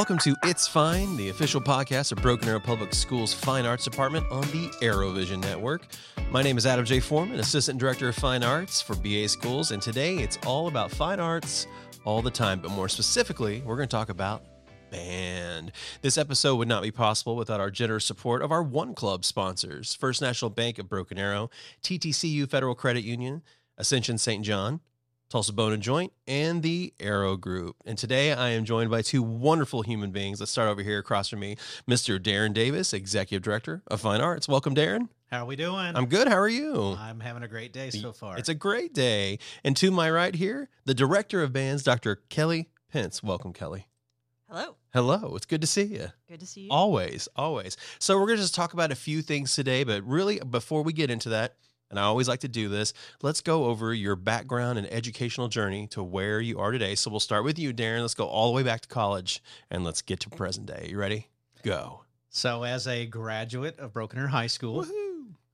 Welcome to It's Fine, the official podcast of Broken Arrow Public Schools Fine Arts Department on the Aerovision Network. My name is Adam J. Foreman, Assistant Director of Fine Arts for BA Schools, and today it's all about fine arts all the time, but more specifically, we're going to talk about band. This episode would not be possible without our generous support of our One Club sponsors First National Bank of Broken Arrow, TTCU Federal Credit Union, Ascension St. John, Tulsa Bone and Joint, and the Arrow Group. And today I am joined by two wonderful human beings. Let's start over here across from me, Mr. Darren Davis, Executive Director of Fine Arts. Welcome, Darren. How are we doing? I'm good. How are you? I'm having a great day so far. It's a great day. And to my right here, the Director of Bands, Dr. Kelly Pence. Welcome, Kelly. Hello. Hello. It's good to see you. Good to see you. Always, always. So we're going to just talk about a few things today, but really, before we get into that, and I always like to do this, let's go over your background and educational journey to where you are today. So we'll start with you, Darren. Let's go all the way back to college and let's get to present day. You ready? Go. so, as a graduate of Broken Arrow High School,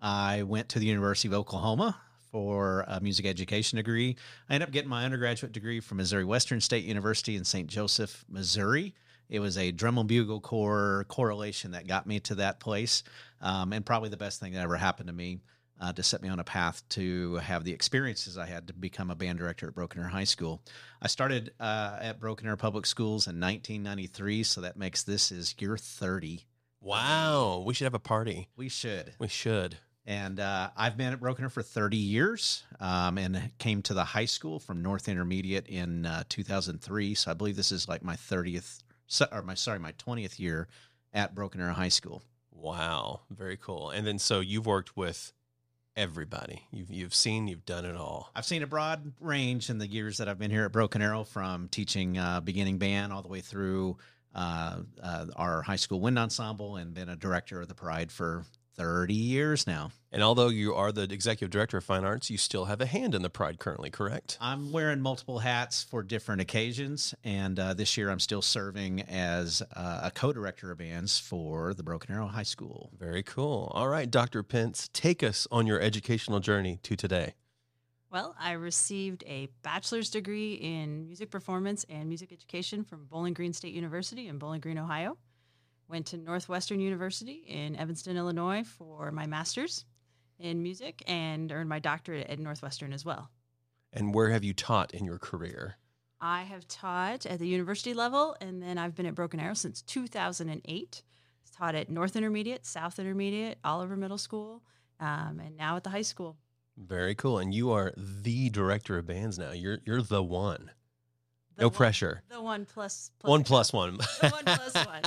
I went to the University of Oklahoma for a music education degree. I ended up getting my undergraduate degree from Missouri Western State University in St. Joseph, Missouri. It was a drum and bugle corps correlation that got me to that place, um, and probably the best thing that ever happened to me uh, to set me on a path to have the experiences I had to become a band director at Broken Arrow High School. I started uh, at Broken Arrow Public Schools in 1993, so that makes this is year 30. Wow. We should have a party. We should. We should. And uh, I've been at Broken Arrow for 30 years um, and came to the high school from North Intermediate in uh, 2003. So I believe this is like my 30th, or my, sorry, my 20th year at Broken Arrow High School. Wow. Very cool. And then so you've worked with everybody. You've you've seen, you've done it all. I've seen a broad range in the years that I've been here at Broken Arrow from teaching uh, beginning band all the way through uh, uh, our high school wind ensemble and been a director of the Pride for 30 years now. And although you are the executive director of fine arts, you still have a hand in the pride currently, correct? I'm wearing multiple hats for different occasions, and uh, this year I'm still serving as uh, a co-director of bands for the Broken Arrow High School. Very cool. All right, Dr. Pence, take us on your educational journey to today. Well, I received a bachelor's degree in music performance and music education from Bowling Green State University in Bowling Green, Ohio. Went to Northwestern University in Evanston, Illinois for my master's in music and earned my doctorate at Northwestern as well. And where have you taught in your career? I have taught at the university level and then I've been at Broken Arrow since 2008. Taught at North Intermediate, South Intermediate, Oliver Middle School, um, and now at the high school. Very cool. And you are the director of bands now. You're you're the one. The no one- pressure. The one plus, plus One plus one. The one plus one.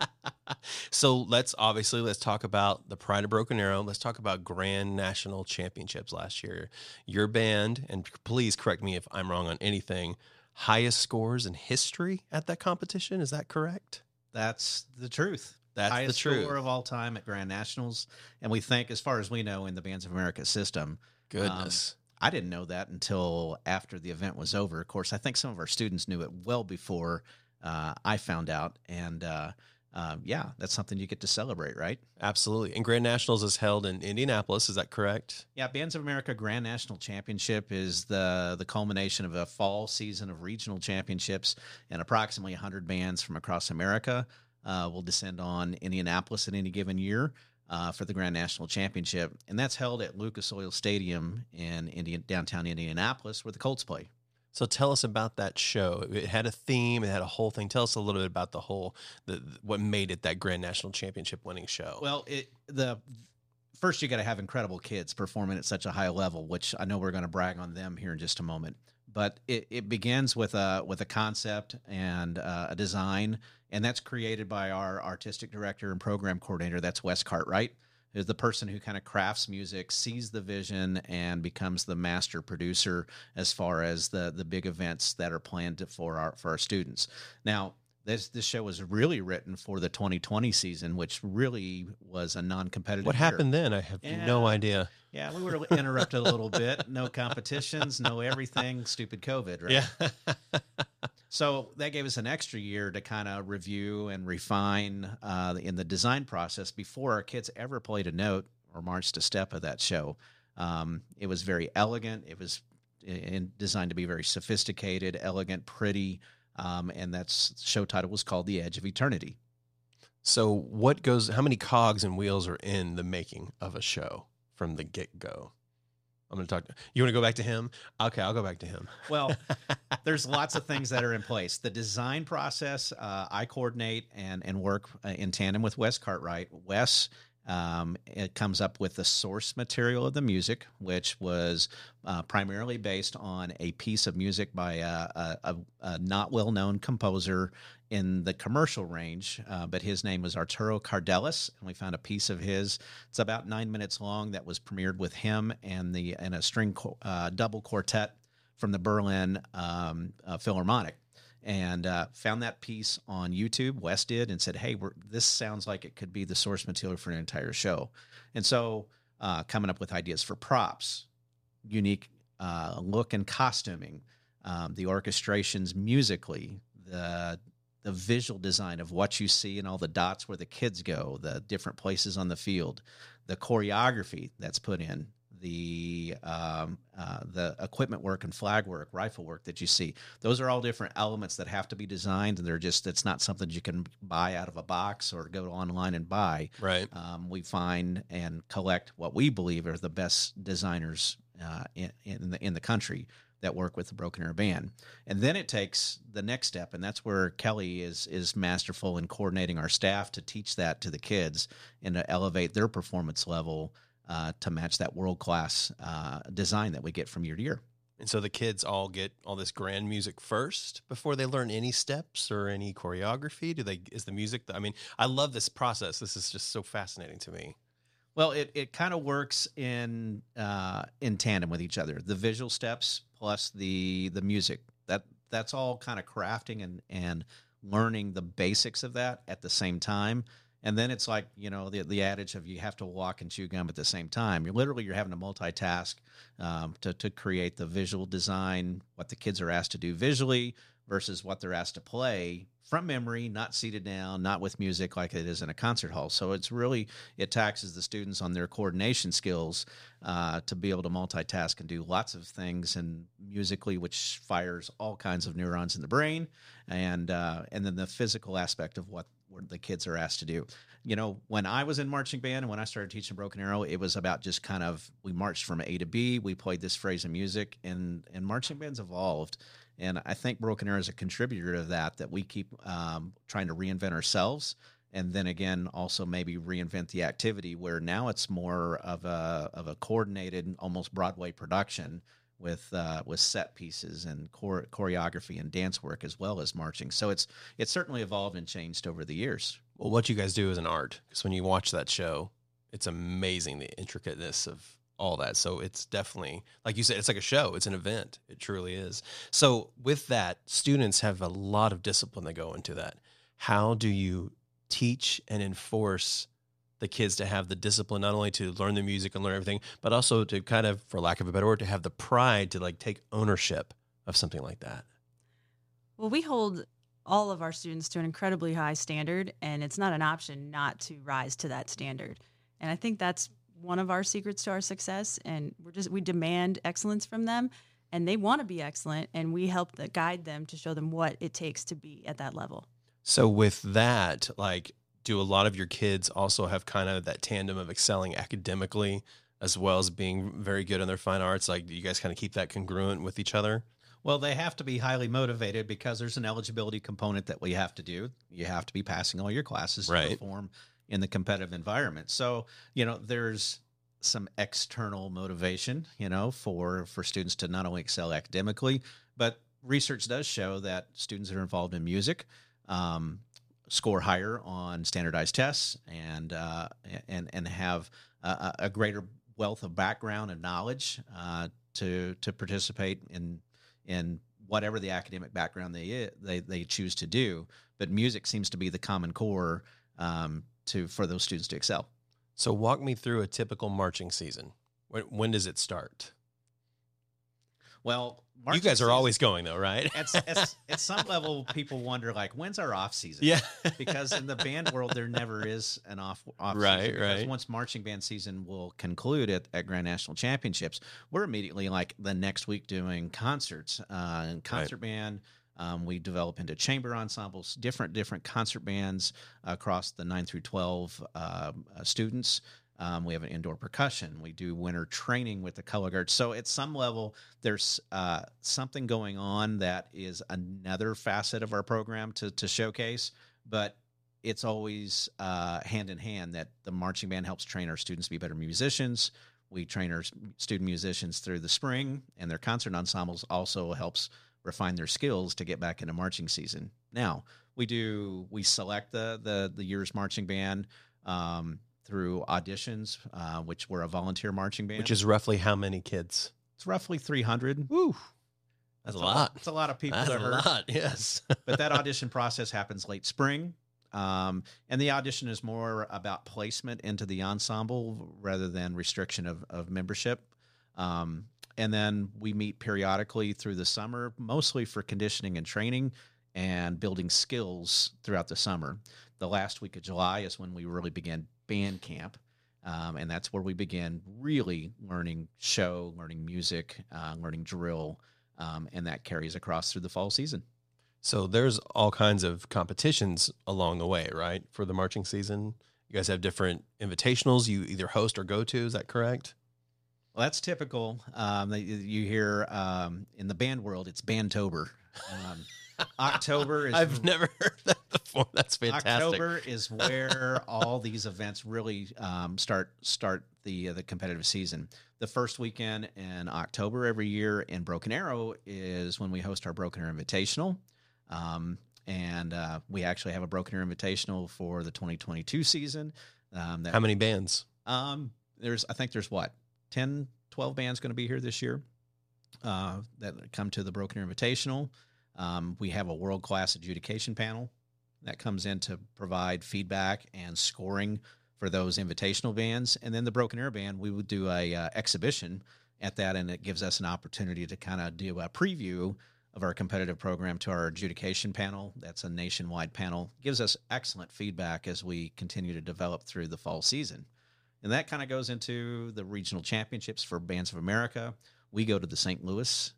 so let's obviously let's talk about the Pride of Broken Arrow. Let's talk about Grand National Championships last year. Your band, and please correct me if I'm wrong on anything, highest scores in history at that competition. Is that correct? That's the truth. That's Highest the truth. score of all time at Grand Nationals, and we think, as far as we know, in the Bands of America system. Goodness. I didn't know that until after the event was over. Of course, I think some of our students knew it well before uh, I found out, and uh, uh, yeah, that's something you get to celebrate, right? Absolutely. And Grand Nationals is held in Indianapolis. Is that correct? Yeah, Bands of America Grand National Championship is the the culmination of a fall season of regional championships, and approximately 100 bands from across America uh, will descend on Indianapolis in any given year uh, for the Grand National Championship, and that's held at Lucas Oil Stadium in Indian, downtown Indianapolis, where the Colts play. So tell us about that show. It had a theme. It had a whole thing. Tell us a little bit about the whole, the what made it that Grand National Championship winning show. Well, it the first you got to have incredible kids performing at such a high level, which I know we're going to brag on them here in just a moment. But it, it begins with a with a concept and uh, a design, and that's created by our artistic director and program coordinator. That's Wes Cartwright, is the person who kind of crafts music, sees the vision, and becomes the master producer as far as the the big events that are planned for our for our students. Now, this this show was really written for the 2020 season, which really was a non-competitive. what year. happened then? I have no idea. Yeah, we were interrupted a little bit. No competitions, no everything. Stupid COVID, right? Yeah. So that gave us an extra year to kind of review and refine uh, in the design process before our kids ever played a note or marched a step of that show. Um, it was very elegant. It was in, designed to be very sophisticated, elegant, pretty, um, and that's show title was called The Edge of Eternity. So, what goes? How many cogs and wheels are in the making of a show from the get go? I'm going to talk. You want to go back to him? Okay, I'll go back to him. Well, there's lots of things that are in place. The design process, uh, I coordinate and and work uh, in tandem with Wes Cartwright. Wes um, it comes up with the source material of the music, which was uh, primarily based on a piece of music by a, a, a, a not well known composer in the commercial range, uh, but his name was Arturo Cardelús, and we found a piece of his. It's about nine minutes long that was premiered with him and the and a string uh, double quartet from the Berlin um, uh, Philharmonic and uh, found that piece on YouTube. Wes did and said, "Hey, this sounds like it could be the source material for an entire show." And so, uh, coming up with ideas for props, unique uh, look and costuming, um, the orchestrations musically, the the visual design of what you see and all the dots where the kids go, the different places on the field, the choreography that's put in, the um, uh, the equipment work and flag work, rifle work that you see. Those are all different elements that have to be designed, and they're just it's not something you can buy out of a box or go online and buy. Right. Um, we find and collect what we believe are the best designers uh, in, in the in the country that work with the Broken Arrow Band. And then it takes the next step, and that's where Kelly is is masterful in coordinating our staff to teach that to the kids and to elevate their performance level uh, to match that world class uh, design that we get from year to year. And so the kids all get all this grand music first before they learn any steps or any choreography. Do they? Is the music? I mean, I love this process. This is just so fascinating to me. Well, it, it kind of works in uh, in tandem with each other. The visual steps plus the the music that that's all kind of crafting and and learning the basics of that at the same time and then it's like you know the the adage of you have to walk and chew gum at the same time. You're literally you're having to multitask um, to to create the visual design, what the kids are asked to do visually versus what they're asked to play from memory, not seated down, not with music like it is in a concert hall. So it's really it taxes the students on their coordination skills uh, to be able to multitask and do lots of things and musically, which fires all kinds of neurons in the brain, and uh, and then the physical aspect of what the kids are asked to do. You know, when I was in marching band and when I started teaching Broken Arrow, it was about just kind of we marched from A to B. We played this phrase of music, and and marching bands evolved. And I think Broken Arrow is a contributor to that. That we keep um, trying to reinvent ourselves, and then again also maybe reinvent the activity where now it's more of a of a coordinated, almost Broadway production with uh, with set pieces and chore- choreography and dance work as well as marching. So it's it's certainly evolved and changed over the years. Well, what you guys do is an art because when you watch that show, it's amazing the intricateness of all that. So it's definitely like you said, it's like a show. It's an event. It truly is. So with that, students have a lot of discipline that go into that. How do you teach and enforce the kids to have the discipline not only to learn the music and learn everything, but also to kind of, for lack of a better word, to have the pride to like take ownership of something like that. Well, we hold all of our students to an incredibly high standard, and it's not an option not to rise to that standard. And I think that's one of our secrets to our success. And we're just we demand excellence from them, and they want to be excellent, and we help the, guide them to show them what it takes to be at that level. So with that, like do a lot of your kids also have kind of that tandem of excelling academically as well as being very good in their fine arts? Like, do you guys kind of keep that congruent with each other? Well, they have to be highly motivated because there's an eligibility component that we have to do. You have to be passing all your classes right. to perform in the competitive environment. So, you know, there's some external motivation, you know, for for students to not only excel academically, but research does show that students that are involved in music um, score higher on standardized tests and uh, and and have a, a, greater wealth of background and knowledge uh, to to participate in in whatever the academic background they they they choose to do. But music seems to be the common core um, to for those students to excel. So walk me through a typical marching season. When, when does it start? Well, you guys are always going though, right? at, at, at, some level, people wonder like, when's our off season? Yeah, because in the band world, there never is an off off right, season. Right, Once marching band season will conclude at, at Grand National Championships, we're immediately like the next week doing concerts uh, and concert right. band. Um, we develop into chamber ensembles, different different concert bands across the nine through twelve uh, uh, students. Um, we have an indoor percussion. We do winter training with the color guard. So at some level, there's uh, something going on that is another facet of our program to to showcase. But it's always uh, hand in hand that the marching band helps train our students to be better musicians. We train our student musicians through the spring, and their concert ensembles also helps refine their skills to get back into marching season. Now we do we select the the the year's marching band um, through auditions, uh, which we're a volunteer marching band, Which is roughly how many kids? it's roughly three hundred. Woo. That's a lot. It's a lot of people. That's a hurt. lot. Yes. but that audition process happens late spring. Um, and the audition is more about placement into the ensemble rather than restriction of, of membership. Um, and then we meet periodically through the summer, mostly for conditioning and training and building skills throughout the summer. The last week of July is when we really begin band camp. Um, and that's where we begin really learning show, learning music, uh, learning drill, um, and that carries across through the fall season. So there's all kinds of competitions along the way, right? For the marching season. You guys have different invitationals you either host or go to. Is that correct? Well, that's typical. Um, that you- you hear um, in the band world, it's Bandtober. Um, October is I've never heard that before. That's fantastic. October is where all these events really um, start start the uh, the competitive season. The first weekend in October every year in Broken Arrow is when we host our Broken Arrow Invitational. Um, and uh, we actually have a Broken Arrow Invitational for the 2022 season. Um, that How many bands? um, there's, I think there's what, 10, 12 bands going to be here this year uh, that come to the Broken Arrow Invitational. Um, we have a world class adjudication panel that comes in to provide feedback and scoring for those invitational bands. And then the Broken Arrow Band, we would do a uh, exhibition at that, and it gives us an opportunity to kind of do a preview of our competitive program to our adjudication panel. That's a nationwide panel. Gives us excellent feedback as we continue to develop through the fall season. And that kind of goes into the regional championships for Bands of America. We go to the St. Louis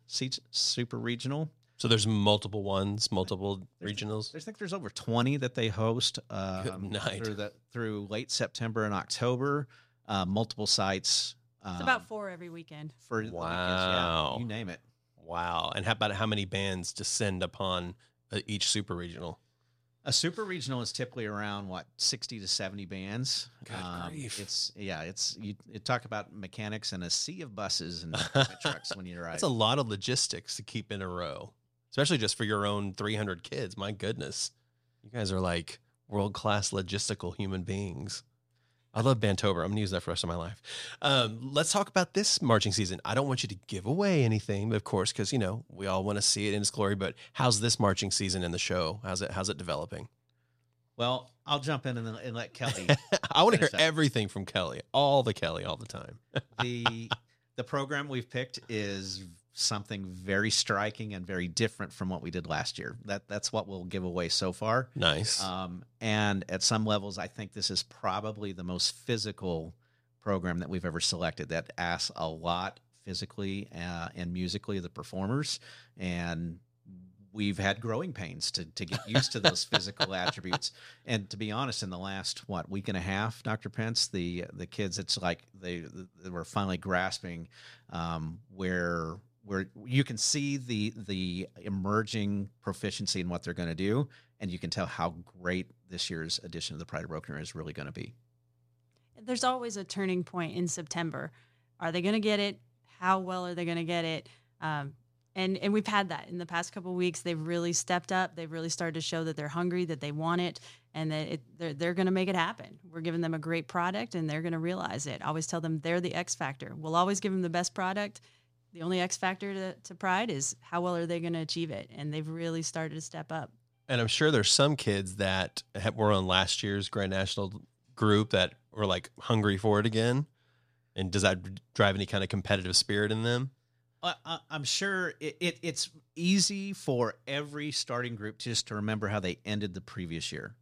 Super Regional. So there's multiple ones, multiple regionals. I think there's over 20 that they host um, through the, through late September and October. Uh, multiple sites. It's um, about four every weekend. for the weekends, Wow. yeah, you name it. Wow. And how about how many bands descend upon uh, each super regional? A super regional is typically around what sixty to seventy bands. Um, grief. It's yeah, it's you, you talk about mechanics and a sea of buses and trucks when you ride. That's a lot of logistics to keep in a row, especially just for your own 300 kids. My goodness. You guys are like world class logistical human beings. I love Bandtober. I'm going to use that for the rest of my life. Um, let's talk about this marching season. I don't want you to give away anything, of course, because, you know, we all want to see it in its glory. But how's this marching season in the show? How's it, how's it developing? well, I'll jump in and, and let Kelly. I want to hear that. everything from Kelly, all the Kelly, all the time. the The program we've picked is something very striking and very different from what we did last year. That that's what we'll give away so far. Nice. Um, and at some levels, I think this is probably the most physical program that we've ever selected that asks a lot physically uh, and musically of the performers. And we've had growing pains to, to get used to those physical attributes. And to be honest, in the last, what, week and a half, Dr. Pence, the, the kids, it's like they, they were finally grasping um, where where you can see the the emerging proficiency in what they're going to do, and you can tell how great this year's edition of the Pride of Broken is really going to be. There's always a turning point in September. Are they going to get it? How well are they going to get it? Um, and and we've had that in the past couple weeks. They've really stepped up. They've really started to show that they're hungry, that they want it, and that it, they're they're going to make it happen. We're giving them a great product, and they're going to realize it. I always tell them they're the X factor. We'll always give them the best product. The only X factor to, to Pride is how well are they going to achieve it, and they've really started to step up. And I'm sure there's some kids that have, were on last year's Grand National group that were like hungry for it again. And does that drive any kind of competitive spirit in them? I, I- I'm sure it, it, it's easy for every starting group just to remember how they ended the previous year,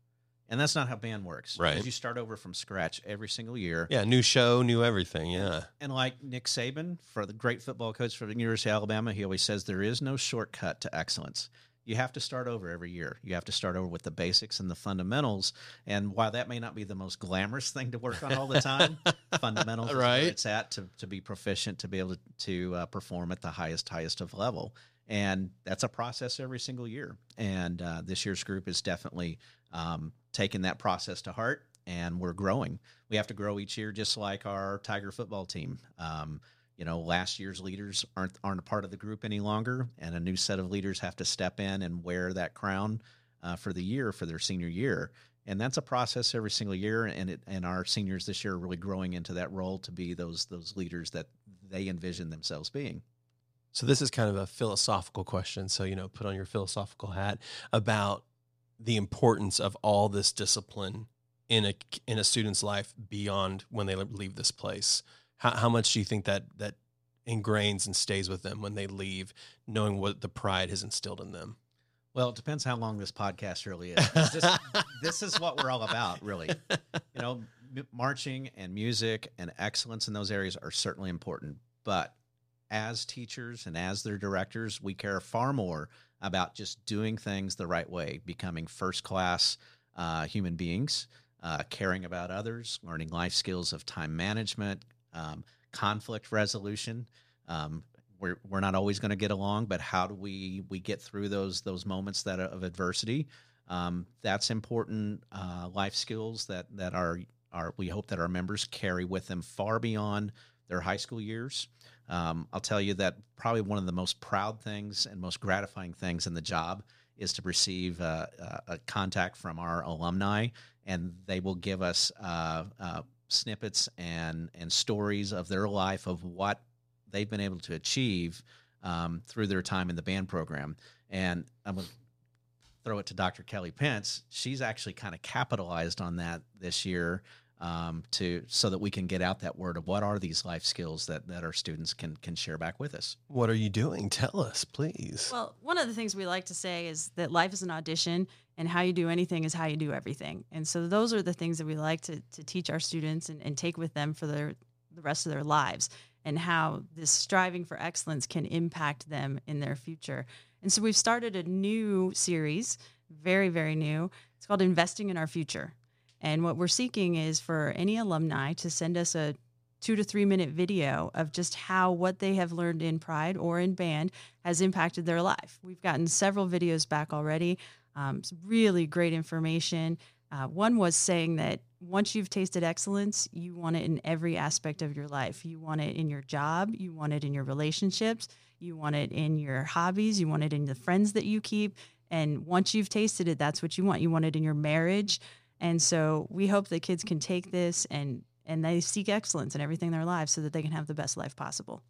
and that's not how band works. Right. you start over from scratch every single year. Yeah, new show, new everything. Yeah. And like Nick Saban, for the great football coach for the University of Alabama, he always says there is no shortcut to excellence. you have to start over every year. You have to start over with the basics and the fundamentals. And while that may not be the most glamorous thing to work on all the time, fundamentals is where Right. it's at to, to be proficient, to be able to, to uh, perform at the highest, highest of level. And that's a process every single year. And uh, this year's group is definitely um, taking that process to heart, and we're growing. We have to grow each year, just like our Tiger football team. Um, you know, last year's leaders aren't aren't a part of the group any longer, and a new set of leaders have to step in and wear that crown uh, for the year for their senior year. And that's a process every single year, and it and our seniors this year are really growing into that role to be those those leaders that they envision themselves being. So this is kind of a philosophical question. So, you know, put on your philosophical hat about the importance of all this discipline in a in a student's life beyond when they leave this place. How, how much do you think that that ingrains and stays with them when they leave, knowing what the pride has instilled in them? Well, it depends how long this podcast really is. This, this is what we're all about, really. You know, m- marching and music and excellence in those areas are certainly important. But as teachers and as their directors, we care far more about just doing things the right way, becoming first class uh, human beings, uh, caring about others, learning life skills of time management, um, conflict resolution. Um, we're, we're not always going to get along, but how do we we get through those those moments that of adversity? Um, that's important uh, life skills that that are are we hope that our members carry with them far beyond their high school years. Um, I'll tell you that probably one of the most proud things and most gratifying things in the job is to receive uh, uh, a contact from our alumni, and they will give us uh, uh, snippets and and stories of their life of what they've been able to achieve um, through their time in the band program. And I'm going to throw it to Dr. Kelly Pence. She's actually kind of capitalized on that this year um, to so that we can get out that word of what are these life skills that that our students can can share back with us. What are you doing? Tell us, please. Well, one of the things we like to say is that life is an audition, and how you do anything is how you do everything. And so those are the things that we like to, to teach our students and, and take with them for their the rest of their lives, and how this striving for excellence can impact them in their future. And so we've started a new series, very very new. It's called Investing in Our Future. And what we're seeking is for any alumni to send us a two to three minute video of just how what they have learned in Pride or in band has impacted their life. We've gotten several videos back already, um, really great information. Uh, one was saying that once you've tasted excellence, you want it in every aspect of your life. You want it in your job, you want it in your relationships, you want it in your hobbies, you want it in the friends that you keep. And once you've tasted it, that's what you want. You want it in your marriage. And so we hope that kids can take this and and they seek excellence in everything in their lives so that they can have the best life possible.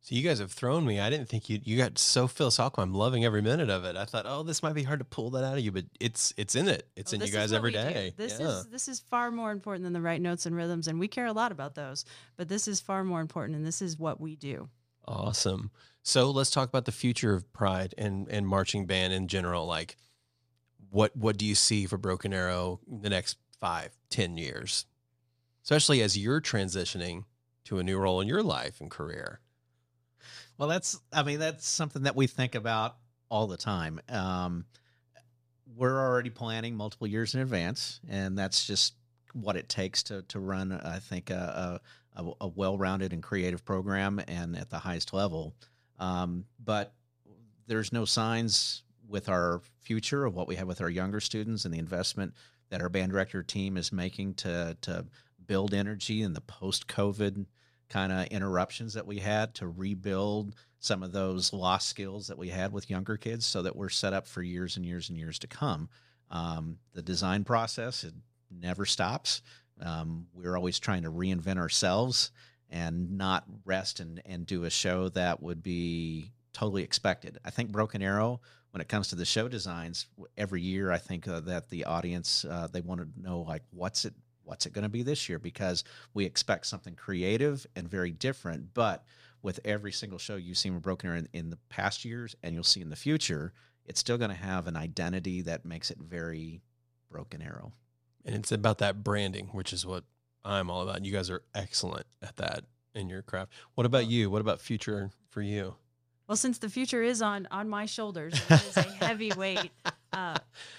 So you guys have thrown me. I didn't think you you got so philosophical. I'm loving every minute of it. I thought, oh, this might be hard to pull that out of you, but it's it's in it. It's Oh, in you guys every day. do. This yeah. is this is far more important than the right notes and rhythms, and we care a lot about those. But this is far more important, and this is what we do. awesome. So let's talk about the future of Pride and and marching band in general. Like, what what do you see for Broken Arrow in the next five, ten years, especially as you're transitioning to a new role in your life and career? Well, that's I mean that's something that we think about all the time. Um, we're already planning multiple years in advance, and that's just what it takes to to run. I think a a, a, a well-rounded and creative program, and at the highest level. Um, but there's no signs with our future of what we have with our younger students and the investment that our band director team is making to to build energy in the post-COVID kind of interruptions that we had to rebuild some of those lost skills that we had with younger kids so that we're set up for years and years and years to come. Um, the design process it never stops. Um, we're always trying to reinvent ourselves and not rest and, and do a show that would be totally expected. I think Broken Arrow, when it comes to the show designs, every year I think uh, that the audience uh, they want to know like what's it what's it going to be this year because we expect something creative and very different. But with every single show you've seen with Broken Arrow in, in the past years and you'll see in the future, it's still going to have an identity that makes it very Broken Arrow. And it's about that branding, which is what I'm all about. You guys are excellent at that in your craft. What about you? What about future for you? Well, since the future is on on my shoulders, it is a heavy weight. Uh,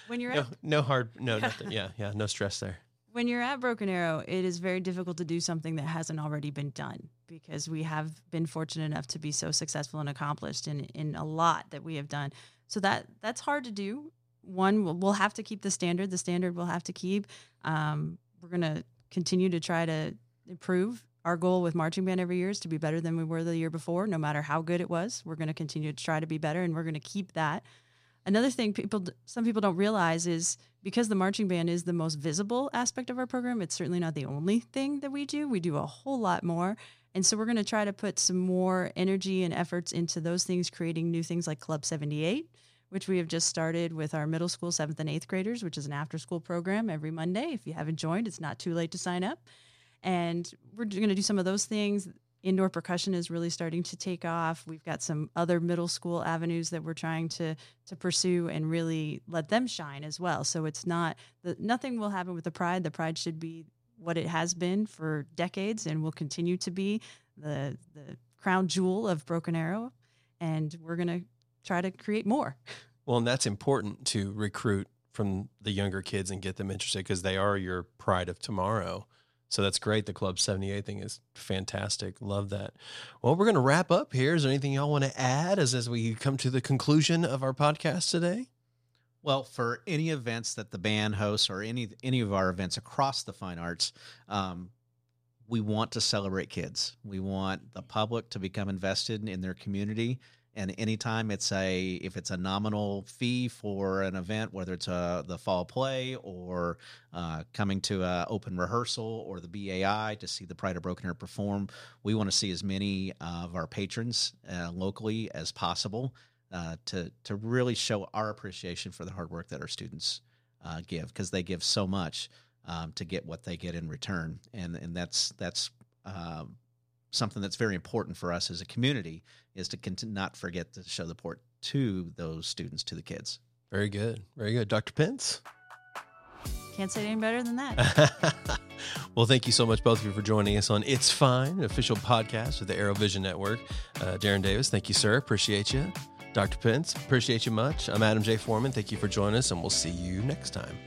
when you're No, at no hard, no, nothing. Yeah, yeah, no stress there. when you're at Broken Arrow, it is very difficult to do something that hasn't already been done because we have been fortunate enough to be so successful and accomplished in in a lot that we have done. So that that's hard to do. One, we'll, we'll have to keep the standard. The standard we'll have to keep. Um, we're gonna continue to try to improve. Our goal with marching band every year is to be better than we were the year before, no matter how good it was. We're going to continue to try to be better, and we're going to keep that. Another thing people, some people don't realize is because the marching band is the most visible aspect of our program. It's certainly not the only thing that we do. We do a whole lot more, and so we're going to try to put some more energy and efforts into those things, creating new things like Club Seventy Eight, which we have just started with our middle school seventh and eighth graders, which is an after school program every Monday. If you haven't joined, it's not too late to sign up. And we're going to do some of those things. Indoor percussion is really starting to take off. We've got some other middle school avenues that we're trying to to pursue and really let them shine as well. So it's not the nothing will happen with the pride. The pride should be what it has been for decades and will continue to be the the crown jewel of Broken Arrow. And we're going to try to create more. Well, and that's important to recruit from the younger kids and get them interested because they are your pride of tomorrow. So that's great. The Club 78 thing is fantastic. Love that. Well, we're going to wrap up here. Is there anything y'all want to add as, as we come to the conclusion of our podcast today? Well, for any events that the band hosts or any any of our events across the fine arts, um, we want to celebrate kids. We want the public to become invested in their community. And anytime it's a if it's a nominal fee for an event, whether it's a the fall play or uh, coming to a open rehearsal or the BAI to see the Pride of Broken Arrow perform, we want to see as many of our patrons uh, locally as possible uh, to to really show our appreciation for the hard work that our students uh, give because they give so much um, to get what they get in return, and and that's that's um, something that's very important for us as a community is to cont- not forget to show the port to those students to the kids. Very good. Very good. Dr. Pence? Can't say it any better than that. well, thank you so much, both of you, for joining us on It's Fine, an official podcast of the Arrow Vision Network. Uh, Darren Davis, thank you, sir. Appreciate you. Dr. Pence, appreciate you much. I'm Adam J. Foreman. Thank you for joining us, and we'll see you next time.